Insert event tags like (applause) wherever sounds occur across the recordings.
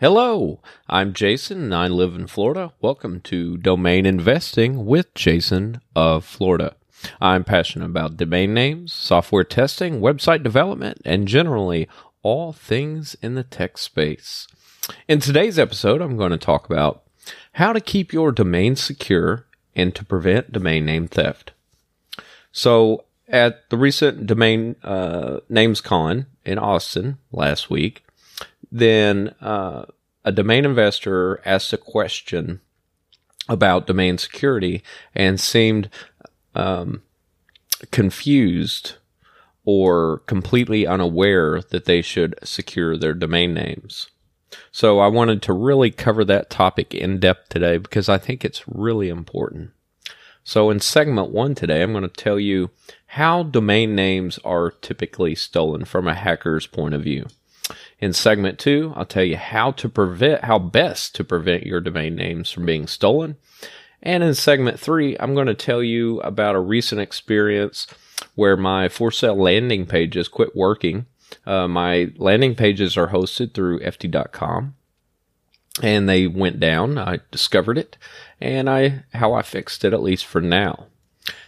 Hello, I'm Jason and I live in Florida. Welcome to Domain Investing with Jason of Florida. I'm passionate about domain names, software testing, website development, and generally all things in the tech space. In today's episode, I'm going to talk about how to keep your domain secure and to prevent domain name theft. So, at the recent domain uh, NamesCon in Austin last week, then uh, a domain investor asked a question about domain security and seemed um, confused or completely unaware that they should secure their domain names. So I wanted to really cover that topic in depth today because I think it's really important. So in segment one today, I'm going to tell you how domain names are typically stolen from a hacker's point of view. In segment two, I'll tell you how to prevent, how best to prevent your domain names from being stolen. And in segment three, I'm going to tell you about a recent experience where my for sale landing pages quit working. Uh, my landing pages are hosted through efty.com and they went down. I discovered it and I, how I fixed it, at least for now.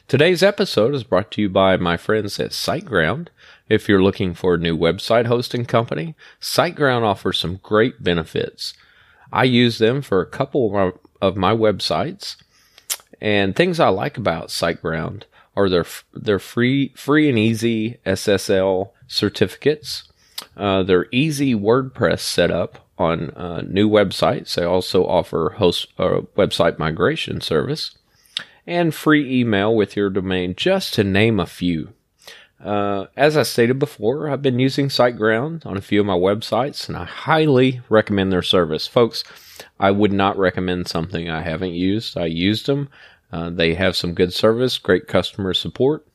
Today's episode is brought to you by my friends at SiteGround. If you're looking for a new website hosting company, SiteGround offers some great benefits. I use them for a couple of my websites, and things I like about SiteGround are their their free free and easy SSL certificates, uh, their easy WordPress setup on uh, new websites. They also offer host uh, website migration service and free email with your domain, just to name a few. Uh, as I stated before, I've been using SiteGround on a few of my websites, and I highly recommend their service. Folks, I would not recommend something I haven't used. I used them. Uh, they have some good service, great customer support.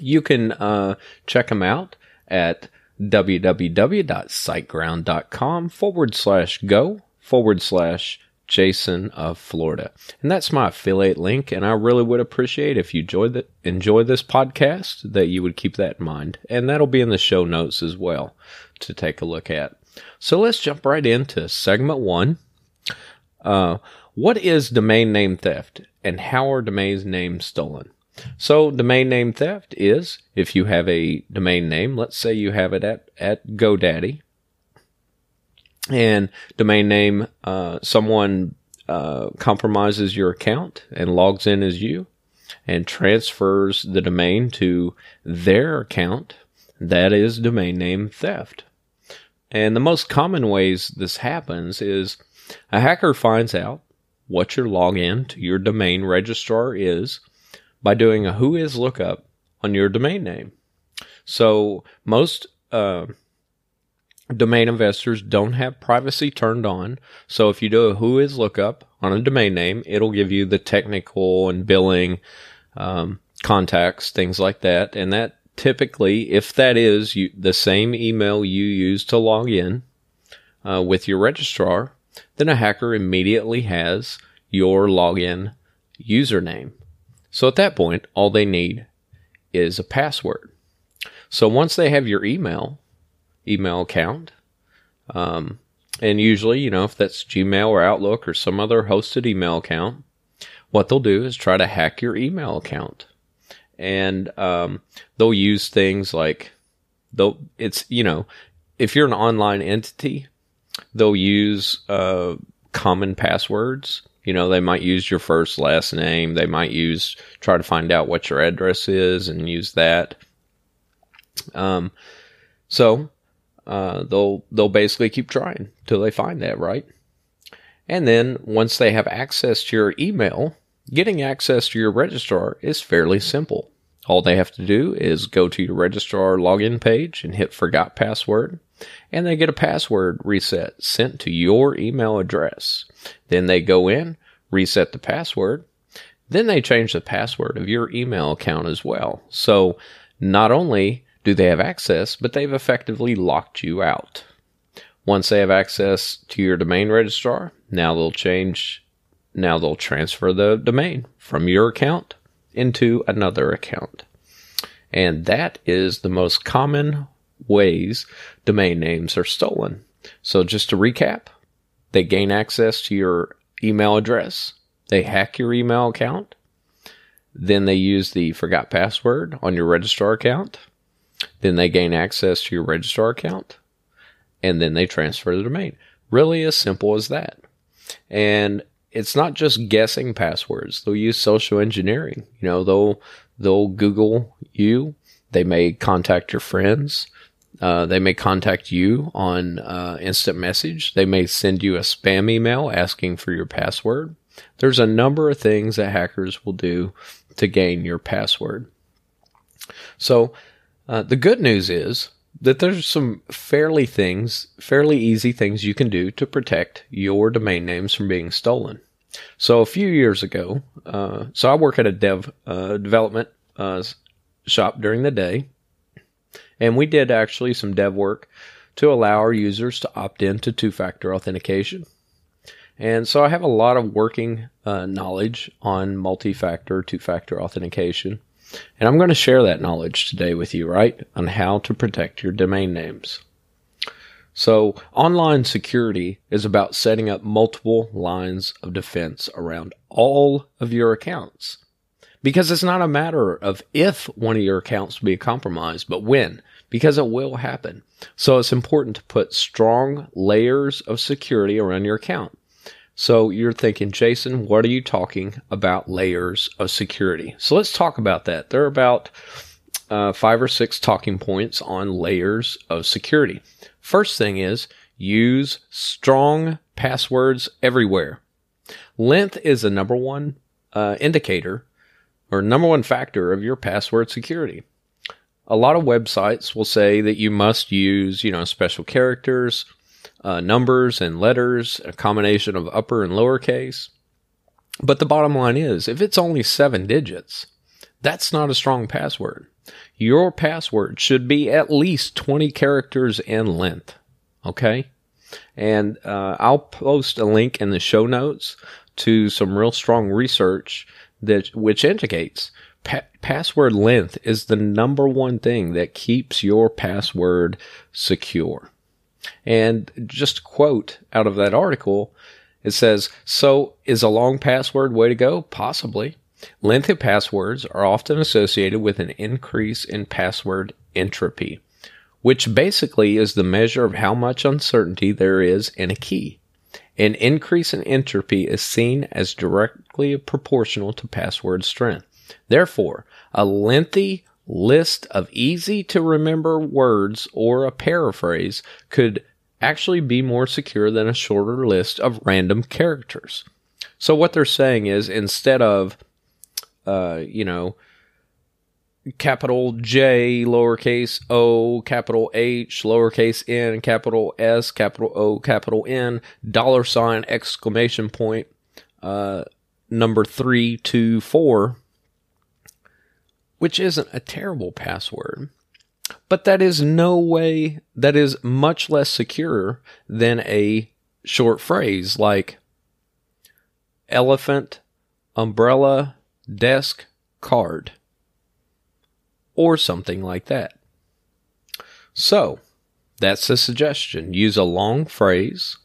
You can uh, check them out at www.siteground.com forward slash go forward slash Jason of Florida. And that's my affiliate link. And I really would appreciate if you enjoy, the, enjoy this podcast that you would keep that in mind. And that'll be in the show notes as well to take a look at. So let's jump right into segment one. Uh, what is domain name theft and how are domain names stolen? So domain name theft is if you have a domain name, let's say you have it at, at GoDaddy and domain name, uh, someone uh, compromises your account and logs in as you and transfers the domain to their account, that is domain name theft. And the most common ways this happens is a hacker finds out what your login to your domain registrar is by doing a whois lookup on your domain name. So most uh, domain investors don't have privacy turned on. So if you do a whois lookup on a domain name, it'll give you the technical and billing um, contacts, things like that. And that typically, if that is you, the same email you use to log in uh, with your registrar, then a hacker immediately has your login username. So at that point, all they need is a password. So once they have your email, email account. Um, and usually, you know, if that's Gmail or Outlook or some other hosted email account, what they'll do is try to hack your email account. And um, they'll use things like they'll it's you know if you're an online entity, they'll use uh, common passwords. You know, they might use your first last name. They might use try to find out what your address is and use that. Um, so uh, they'll they'll basically keep trying till they find that right. And then once they have access to your email, getting access to your registrar is fairly simple. All they have to do is go to your registrar login page and hit forgot password, and they get a password reset sent to your email address. Then they go in, reset the password, then they change the password of your email account as well. So not only do they have access, but they've effectively locked you out. Once they have access to your domain registrar, now they'll change, now they'll transfer the domain from your account into another account. And that is the most common ways domain names are stolen. So, just to recap, they gain access to your email address, they hack your email account, then they use the forgot password on your registrar account, then they gain access to your registrar account, and then they transfer the domain. Really as simple as that. And it's not just guessing passwords. They'll use social engineering. You know, they'll they'll Google you. They may contact your friends. Uh, they may contact you on uh, instant message. They may send you a spam email asking for your password. There's a number of things that hackers will do to gain your password. So, uh, the good news is that there's some fairly things, fairly easy things you can do to protect your domain names from being stolen. So a few years ago, uh, so I work at a dev uh, development uh, shop during the day, and we did actually some dev work to allow our users to opt in to two-factor authentication. And so I have a lot of working uh, knowledge on multi-factor, two-factor authentication. And I'm going to share that knowledge today with you, right? On how to protect your domain names. So, online security is about setting up multiple lines of defense around all of your accounts. Because it's not a matter of if one of your accounts will be compromised, but when, because it will happen. So, it's important to put strong layers of security around your account. So you're thinking, Jason, what are you talking about layers of security? So let's talk about that. There are about uh, five or six talking points on layers of security. First thing is use strong passwords everywhere. Length is the number one uh, indicator or number one factor of your password security. A lot of websites will say that you must use, you know, special characters, uh, numbers and letters, a combination of upper and lowercase. But the bottom line is, if it's only seven digits, that's not a strong password. Your password should be at least 20 characters in length. Okay? And uh, I'll post a link in the show notes to some real strong research that which indicates pa- password length is the number one thing that keeps your password secure. And just quote out of that article, it says, So is a long password way to go? Possibly. Lengthy passwords are often associated with an increase in password entropy, which basically is the measure of how much uncertainty there is in a key. An increase in entropy is seen as directly proportional to password strength. Therefore, a lengthy list of easy to remember words or a passphrase could actually be more secure than a shorter list of random characters. So what they're saying is instead of, uh, you know, capital J, lowercase o, capital H, lowercase n, capital S, capital O, capital N, dollar sign, exclamation point, uh, number three, two, four, which isn't a terrible password. But that is no way, that is much less secure than a short phrase like elephant, umbrella, desk, card, or something like that. So, that's a suggestion. Use a long phrase,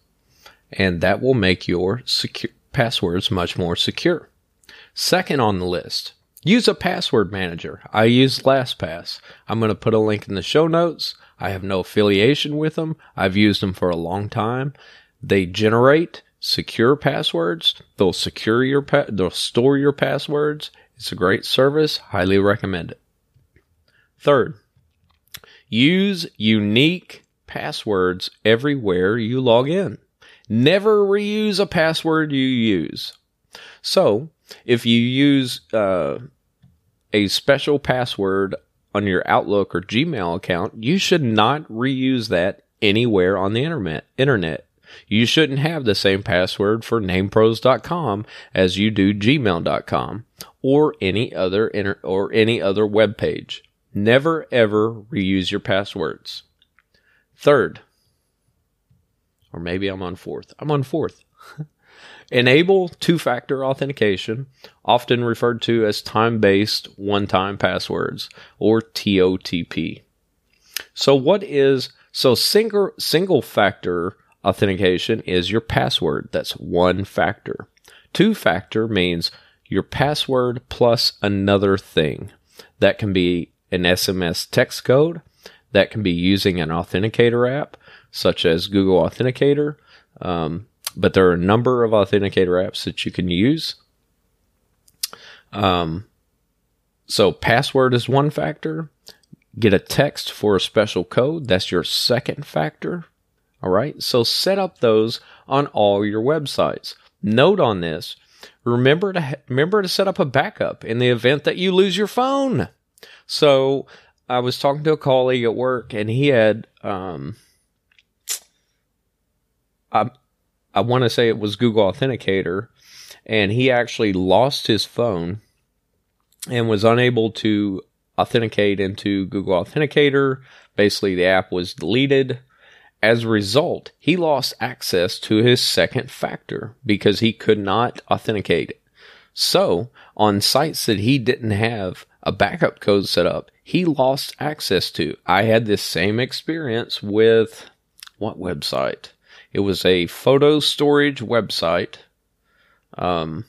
and that will make your secure passwords much more secure. Second on the list, Use a password manager. I use LastPass. I'm going to put a link in the show notes. I have no affiliation with them. I've used them for a long time. They generate secure passwords. They'll secure your pa- they'll store your passwords. It's a great service. Highly recommend it. Third, use unique passwords everywhere you log in. Never reuse a password you use. So, if you use uh, a special password on your Outlook or Gmail account, you should not reuse that anywhere on the internet. Internet. You shouldn't have the same password for namepros.com as you do gmail.com or any other inter- or any other web page. Never ever reuse your passwords. Third, or maybe I'm on fourth. I'm on fourth. (laughs) Enable two factor authentication, often referred to as time based one time passwords or TOTP. So, what is So single single factor authentication is your password. That's one factor. Two factor means your password plus another thing. That can be an SMS text code. That can be using an authenticator app, such as Google Authenticator. Um, but there are a number of authenticator apps that you can use. Um, so password is one factor. Get a text for a special code. That's your second factor. All right. So set up those on all your websites. Note on this. Remember to remember to set up a backup in the event that you lose your phone. So I was talking to a colleague at work, and he had um, I I want to say it was Google Authenticator, and he actually lost his phone and was unable to authenticate into Google Authenticator. Basically, the app was deleted. As a result, he lost access to his second factor because he could not authenticate. So, on sites that he didn't have a backup code set up, he lost access to. I had this same experience with what website? It was a photo storage website. Um,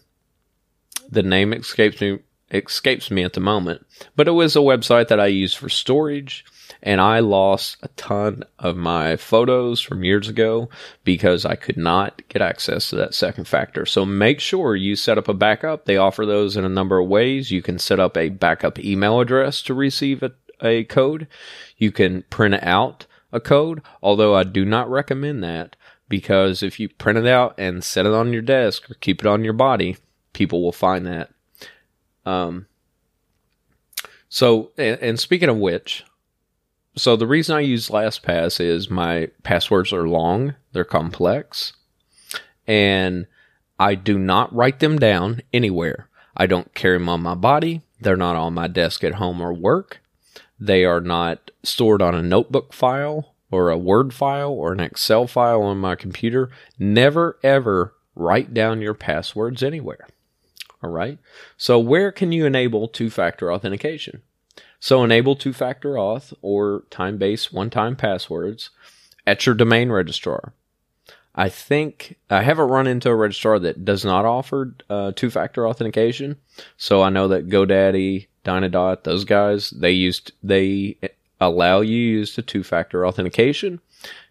the name escapes me escapes me at the moment, but it was a website that I used for storage and I lost a ton of my photos from years ago because I could not get access to that second factor. So make sure you set up a backup. They offer those in a number of ways. You can set up a backup email address to receive a, a code. You can print out a code, although I do not recommend that because if you print it out and set it on your desk or keep it on your body, people will find that. Um, so, and, and speaking of which, so the reason I use LastPass is my passwords are long, they're complex, and I do not write them down anywhere. I don't carry them on my body. They're not on my desk at home or work. They are not stored on a notebook file or a Word file or an Excel file on my computer. Never ever write down your passwords anywhere. All right. So where can you enable two factor authentication? So enable two factor auth or time based one time passwords at your domain registrar. I think I haven't run into a registrar that does not offer uh, two factor authentication. So I know that GoDaddy, Dynadot, those guys, they used, they allow you use the two factor authentication.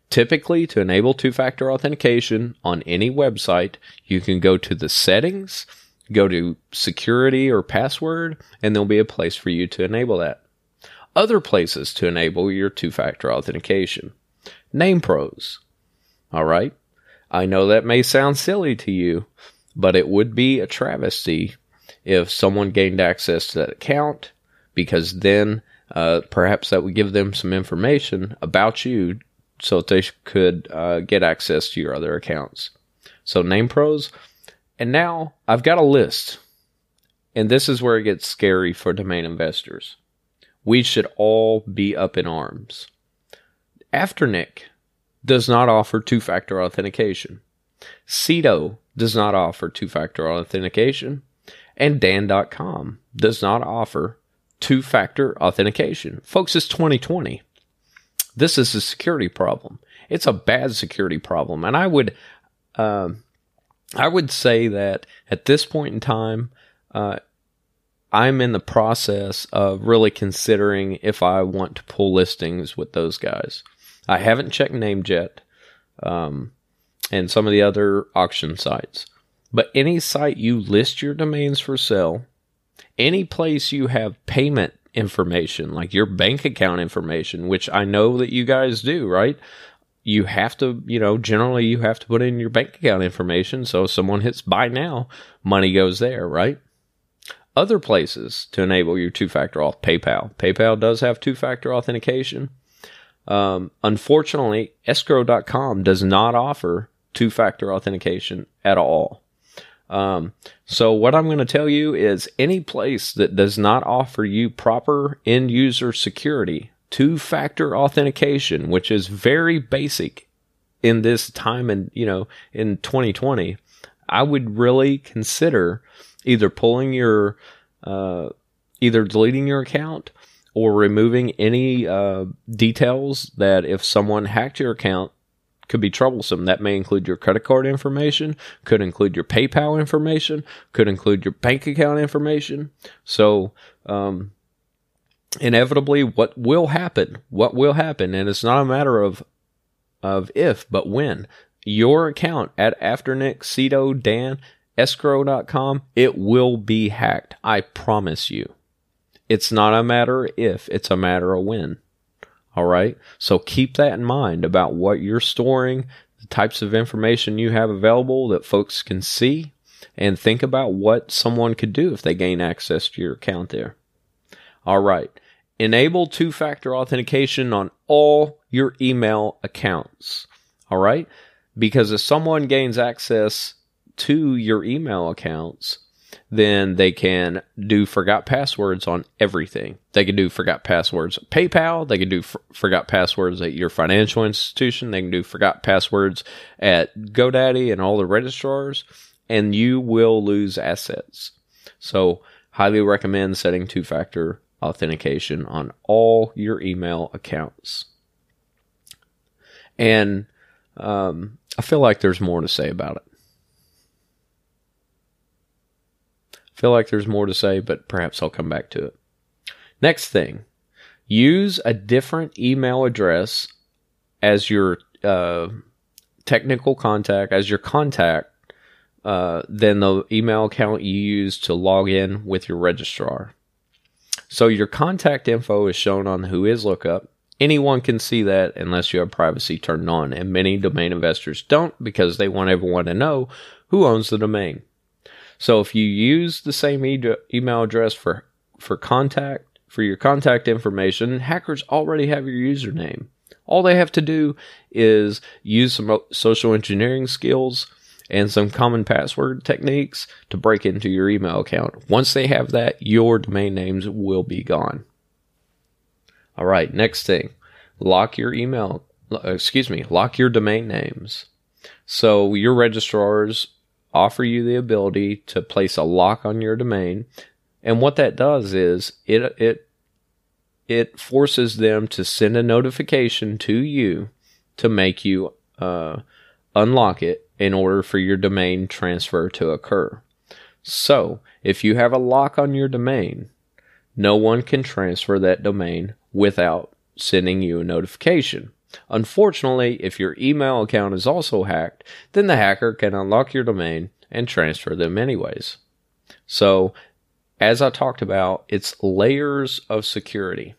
Typically, to enable two factor authentication on any website, you can go to the settings go to security or password, and there'll be a place for you to enable that. Other places to enable your two factor authentication. NamePros. All right. I know that may sound silly to you, but it would be a travesty if someone gained access to that account because then uh, perhaps that would give them some information about you so that they could uh, get access to your other accounts. So, NamePros, and now I've got a list. And this is where it gets scary for domain investors. We should all be up in arms. Afternic does not offer two factor authentication. Sedo does not offer two factor authentication. And Dan.com does not offer two factor authentication. Folks, it's 2020. This is a security problem. It's a bad security problem. And I would, um, I would say that at this point in time, uh, I'm in the process of really considering if I want to pull listings with those guys. I haven't checked NameJet um, and some of the other auction sites, but any site you list your domains for sale, any place you have payment information, like your bank account information, which I know that you guys do, right? you have to, you know, generally you have to put in your bank account information. So if someone hits buy now, money goes there, right? Other places to enable your two factor auth, PayPal. PayPal does have two factor authentication. Um, unfortunately, escrow.com does not offer two factor authentication at all. Um, so what I'm going to tell you is any place that does not offer you proper end user security two factor authentication, which is very basic in this time and, you know, in 2020, I would really consider either pulling your, uh, either deleting your account or removing any uh, details that if someone hacked your account could be troublesome. That may include your credit card information, could include your PayPal information, could include your bank account information. So, um, inevitably, what will happen? What will happen? And it's not a matter of of if, but when. Your account at Afternic, Sedo, Dan, escrow.com, it will be hacked. I promise you. It's not a matter if, it's a matter of when. All right. So keep that in mind about what you're storing, the types of information you have available that folks can see, and think about what someone could do if they gain access to your account there. All right. Enable two factor authentication on all your email accounts. All right. Because if someone gains access to your email accounts, then they can do forgot passwords on everything. They can do forgot passwords at PayPal. They can do forgot passwords at your financial institution. They can do forgot passwords at GoDaddy and all the registrars, and you will lose assets. So, highly recommend setting two factor authentication on all your email accounts. And um, I feel like there's more to say about it. Feel like there's more to say, but perhaps I'll come back to it. Next thing, use a different email address as your uh, technical contact, as your contact, uh, than the email account you use to log in with your registrar. So your contact info is shown on the Whois lookup. Anyone can see that unless you have privacy turned on, and many domain investors don't because they want everyone to know who owns the domain. So if you use the same e- email address for for contact for your contact information, hackers already have your username. All they have to do is use some social engineering skills and some common password techniques to break into your email account. Once they have that, your domain names will be gone. All right, next thing. Lock your email, uh, excuse me, lock your domain names. So your registrars offer you the ability to place a lock on your domain. And what that does is it it it forces them to send a notification to you to make you uh, unlock it in order for your domain transfer to occur. So, if you have a lock on your domain, no one can transfer that domain without sending you a notification. Unfortunately, if your email account is also hacked, then the hacker can unlock your domain and transfer them anyways. So, as I talked about, it's layers of security.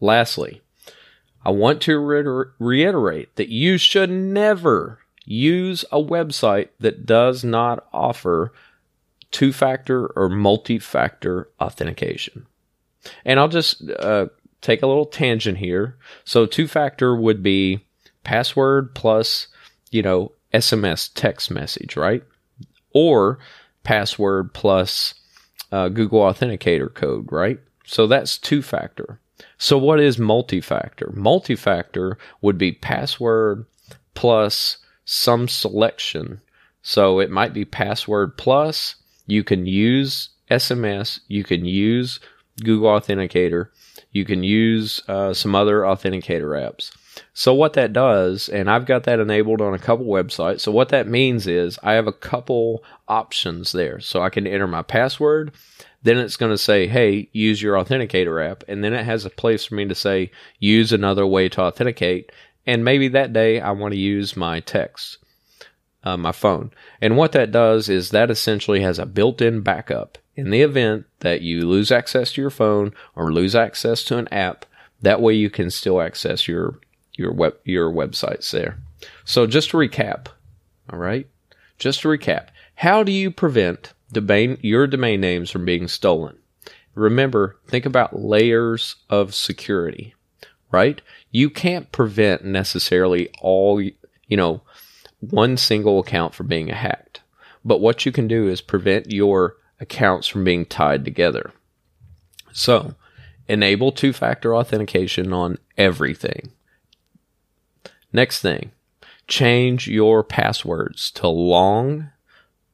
Lastly, I want to reiterate that you should never use a website that does not offer two factor or multi factor authentication. And I'll just uh, take a little tangent here. So two factor would be password plus, you know, SMS text message, right? Or password plus uh, Google Authenticator code, right? So that's two factor. So what is multi factor? Multi factor would be password plus some selection. So it might be password plus. You can use SMS. You can use Google Authenticator. You can use uh, some other authenticator apps. So what that does, and I've got that enabled on a couple websites. So what that means is I have a couple options there. So I can enter my password. Then it's going to say, hey, use your authenticator app. And then it has a place for me to say, use another way to authenticate. And maybe that day I want to use my text, uh, my phone. And what that does is that essentially has a built in backup in the event that you lose access to your phone or lose access to an app, that way you can still access your your web your websites there. So just to recap, all right? Just to recap, how do you prevent domain your domain names from being stolen? Remember, think about layers of security, right? You can't prevent necessarily all, you know, one single account from being hacked. But what you can do is prevent your accounts from being tied together. So, enable two factor authentication on everything. Next thing, change your passwords to long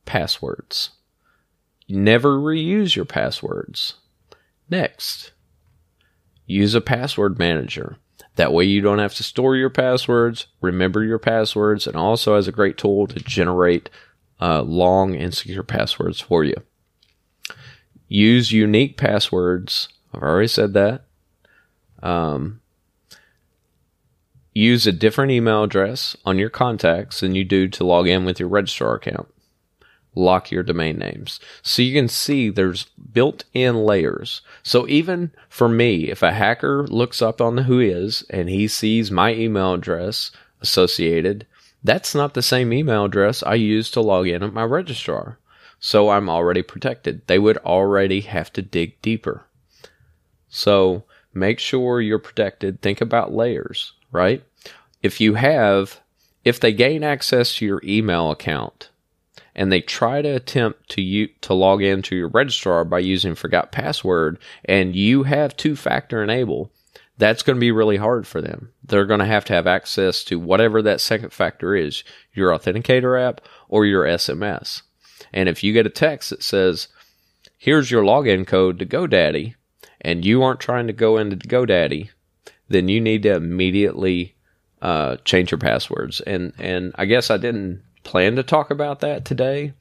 passwords. Never reuse your passwords. Next, use a password manager. That way you don't have to store your passwords, remember your passwords, and also has a great tool to generate uh, long and secure passwords for you. Use unique passwords. I've already said that. Um, use a different email address on your contacts than you do to log in with your registrar account. Lock your domain names. So you can see there's built in layers. So even for me, if a hacker looks up on the Whois and he sees my email address associated, that's not the same email address I use to log in at my registrar. So I'm already protected. They would already have to dig deeper. So make sure you're protected. Think about layers, right? If you have, if they gain access to your email account and they try to attempt to you to log into your registrar by using forgot password and you have two factor enable, that's going to be really hard for them. They're going to have to have access to whatever that second factor is, your authenticator app or your SMS. And if you get a text that says, here's your login code to GoDaddy, and you aren't trying to go into GoDaddy, then you need to immediately uh, change your passwords. And and I guess I didn't plan to talk about that today,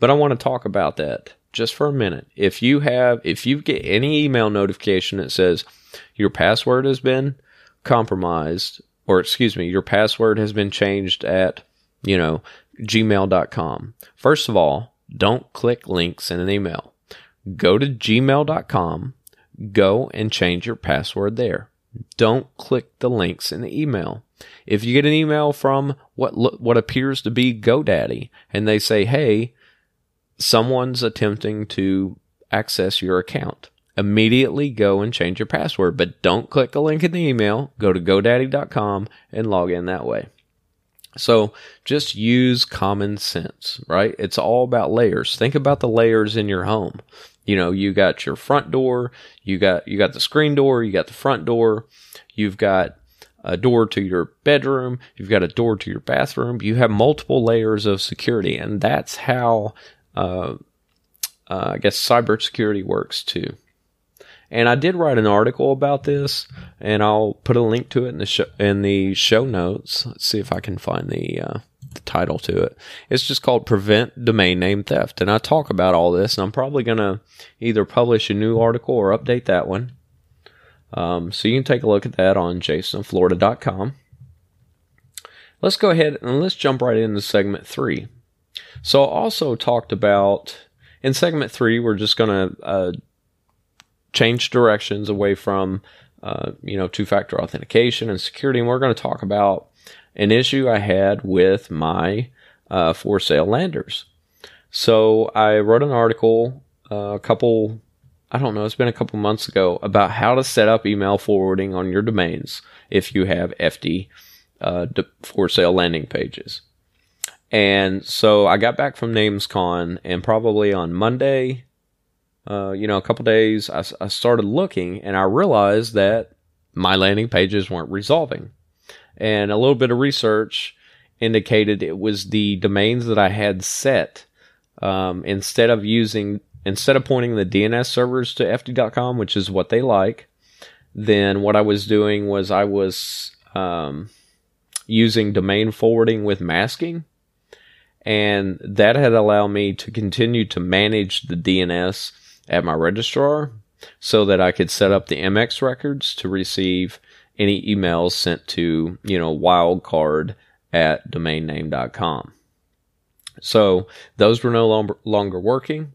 but I want to talk about that just for a minute. If you have, if you get any email notification that says your password has been compromised, or excuse me, your password has been changed at, you know, gmail.com. First of all, don't click links in an email. Go to gmail.com, go and change your password there. Don't click the links in the email. If you get an email from what what appears to be GoDaddy and they say, "Hey, someone's attempting to access your account," immediately go and change your password, but don't click a link in the email. Go to godaddy.com and log in that way. So just use common sense, right? It's all about layers. Think about the layers in your home. You know, you got your front door, you got you got the screen door, you got the front door, you've got a door to your bedroom, you've got a door to your bathroom. You have multiple layers of security, and that's how uh, uh, I guess cybersecurity works too. And I did write an article about this, and I'll put a link to it in the show, in the show notes. Let's see if I can find the, uh, the title to it. It's just called "Prevent Domain Name Theft," and I talk about all this. And I'm probably gonna either publish a new article or update that one. Um, so you can take a look at that on jasonflorida.com. Let's go ahead and let's jump right into segment three. So I also talked about in segment three, we're just going to uh, change directions away from uh, you know two-factor authentication and security, and we're going to talk about an issue I had with my uh, for sale landers. So I wrote an article uh, a couple I don't know, it's been a couple months ago about how to set up email forwarding on your domains if you have Efty uh, for sale landing pages. And so I got back from NamesCon, and probably on Monday, uh, you know, a couple days, I, I started looking and I realized that my landing pages weren't resolving. And a little bit of research indicated it was the domains that I had set. Um, instead of using instead of pointing the DNS servers to Efty.com, which is what they like, then what I was doing was I was um, using domain forwarding with masking. And that had allowed me to continue to manage the DNS at my registrar so that I could set up the MX records to receive any emails sent to, you know, wildcard at domainname.com. So those were no longer, longer working.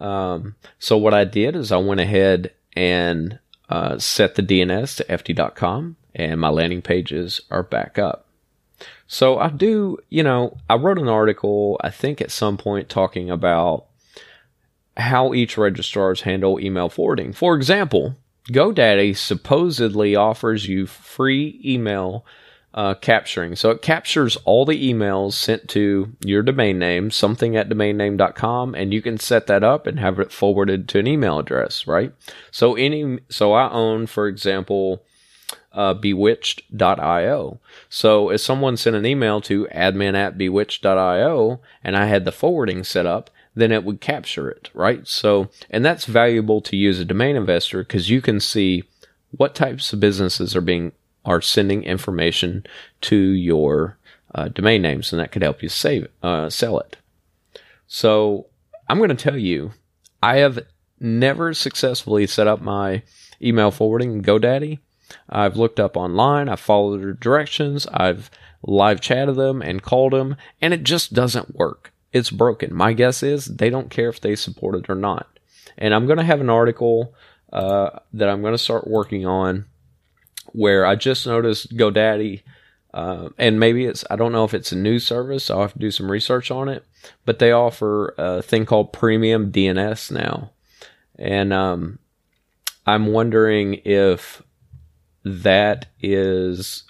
Um, so what I did is I went ahead and uh, set the DNS to Efty.com, and my landing pages are back up. So I do, you know, I wrote an article, I think at some point talking about how each registrars handle email forwarding. For example, GoDaddy supposedly offers you free email uh, capturing. So it captures all the emails sent to your domain name, something at domainname.com, and you can set that up and have it forwarded to an email address, right? So any, so I own, for example, uh, bewitched.io. So if someone sent an email to admin at bewitched.io and I had the forwarding set up, then it would capture it, right? So, and that's valuable to you as a domain investor because you can see what types of businesses are being are sending information to your uh, domain names, and that could help you save uh, sell it. So I'm going to tell you, I have never successfully set up my email forwarding in GoDaddy. I've looked up online, I've followed their directions, I've live chatted them and called them, and it just doesn't work. It's broken. My guess is they don't care if they support it or not. And I'm going to have an article uh, that I'm going to start working on where I just noticed GoDaddy, uh, and maybe it's, I don't know if it's a new service. I'll have to do some research on it, but they offer a thing called premium DNS now. And um, I'm wondering if that is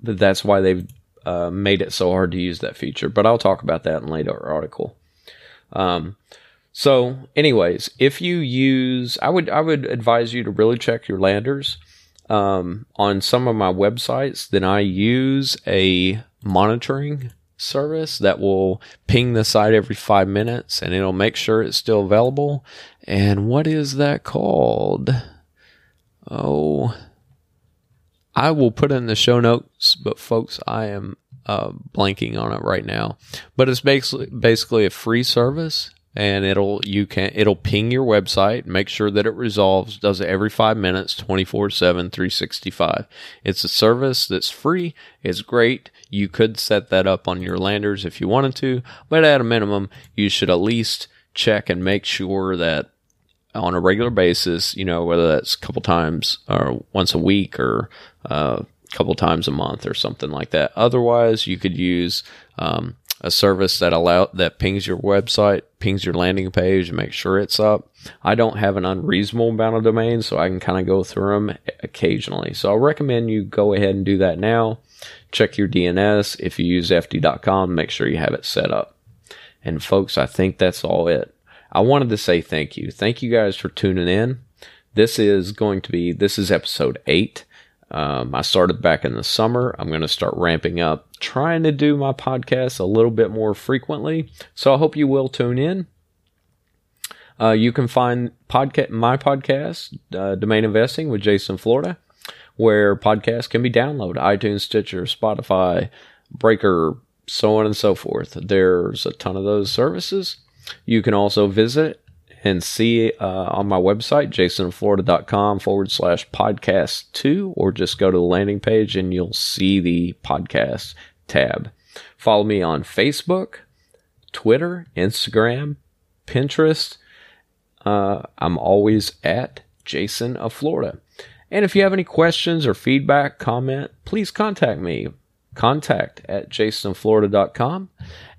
that's why they've uh, made it so hard to use that feature. But I'll talk about that in later article. Um, so, anyways, if you use, I would I would advise you to really check your landers. Um, on some of my websites, then I use a monitoring service that will ping the site every five minutes and it'll make sure it's still available. And what is that called? Oh, I will put in the show notes, but folks, I am uh, blanking on it right now. But it's basically basically a free service, and it'll you can it'll ping your website, make sure that it resolves, does it every five minutes, 24 7, 365. It's a service that's free. It's great. You could set that up on your landers if you wanted to, but at a minimum, you should at least check and make sure that on a regular basis, you know, whether that's a couple times or once a week or uh, a couple times a month or something like that. Otherwise, you could use um, a service that allow that pings your website, pings your landing page, and make sure it's up. I don't have an unreasonable amount of domains, so I can kind of go through them occasionally. So I recommend you go ahead and do that now. Check your DNS. If you use Efty.com, make sure you have it set up. And folks, I think that's all it. I wanted to say thank you. Thank you guys for tuning in. This is going to be, this is episode eight. Um, I started back in the summer. I'm going to start ramping up, trying to do my podcast a little bit more frequently. So I hope you will tune in. Uh, you can find podcast my podcast, uh, Domain Investing with Jason Florida, where podcasts can be downloaded iTunes, Stitcher, Spotify, Breaker, so on and so forth. There's a ton of those services. You can also visit and see uh, on my website, jasonflorida.com forward slash podcast two, or just go to the landing page and you'll see the podcast tab. Follow me on Facebook, Twitter, Instagram, Pinterest. Uh, I'm always at Jason of Florida. And if you have any questions or feedback, comment, please contact me contact at jasonflorida.com.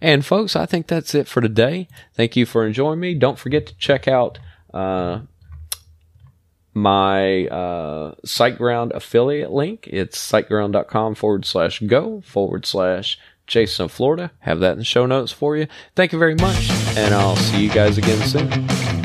And folks, I think that's it for today. Thank you for enjoying me. Don't forget to check out uh, my uh, SiteGround affiliate link. It's siteground.com forward slash go forward slash Jason Florida. Have that in the show notes for you. Thank you very much, and I'll see you guys again soon.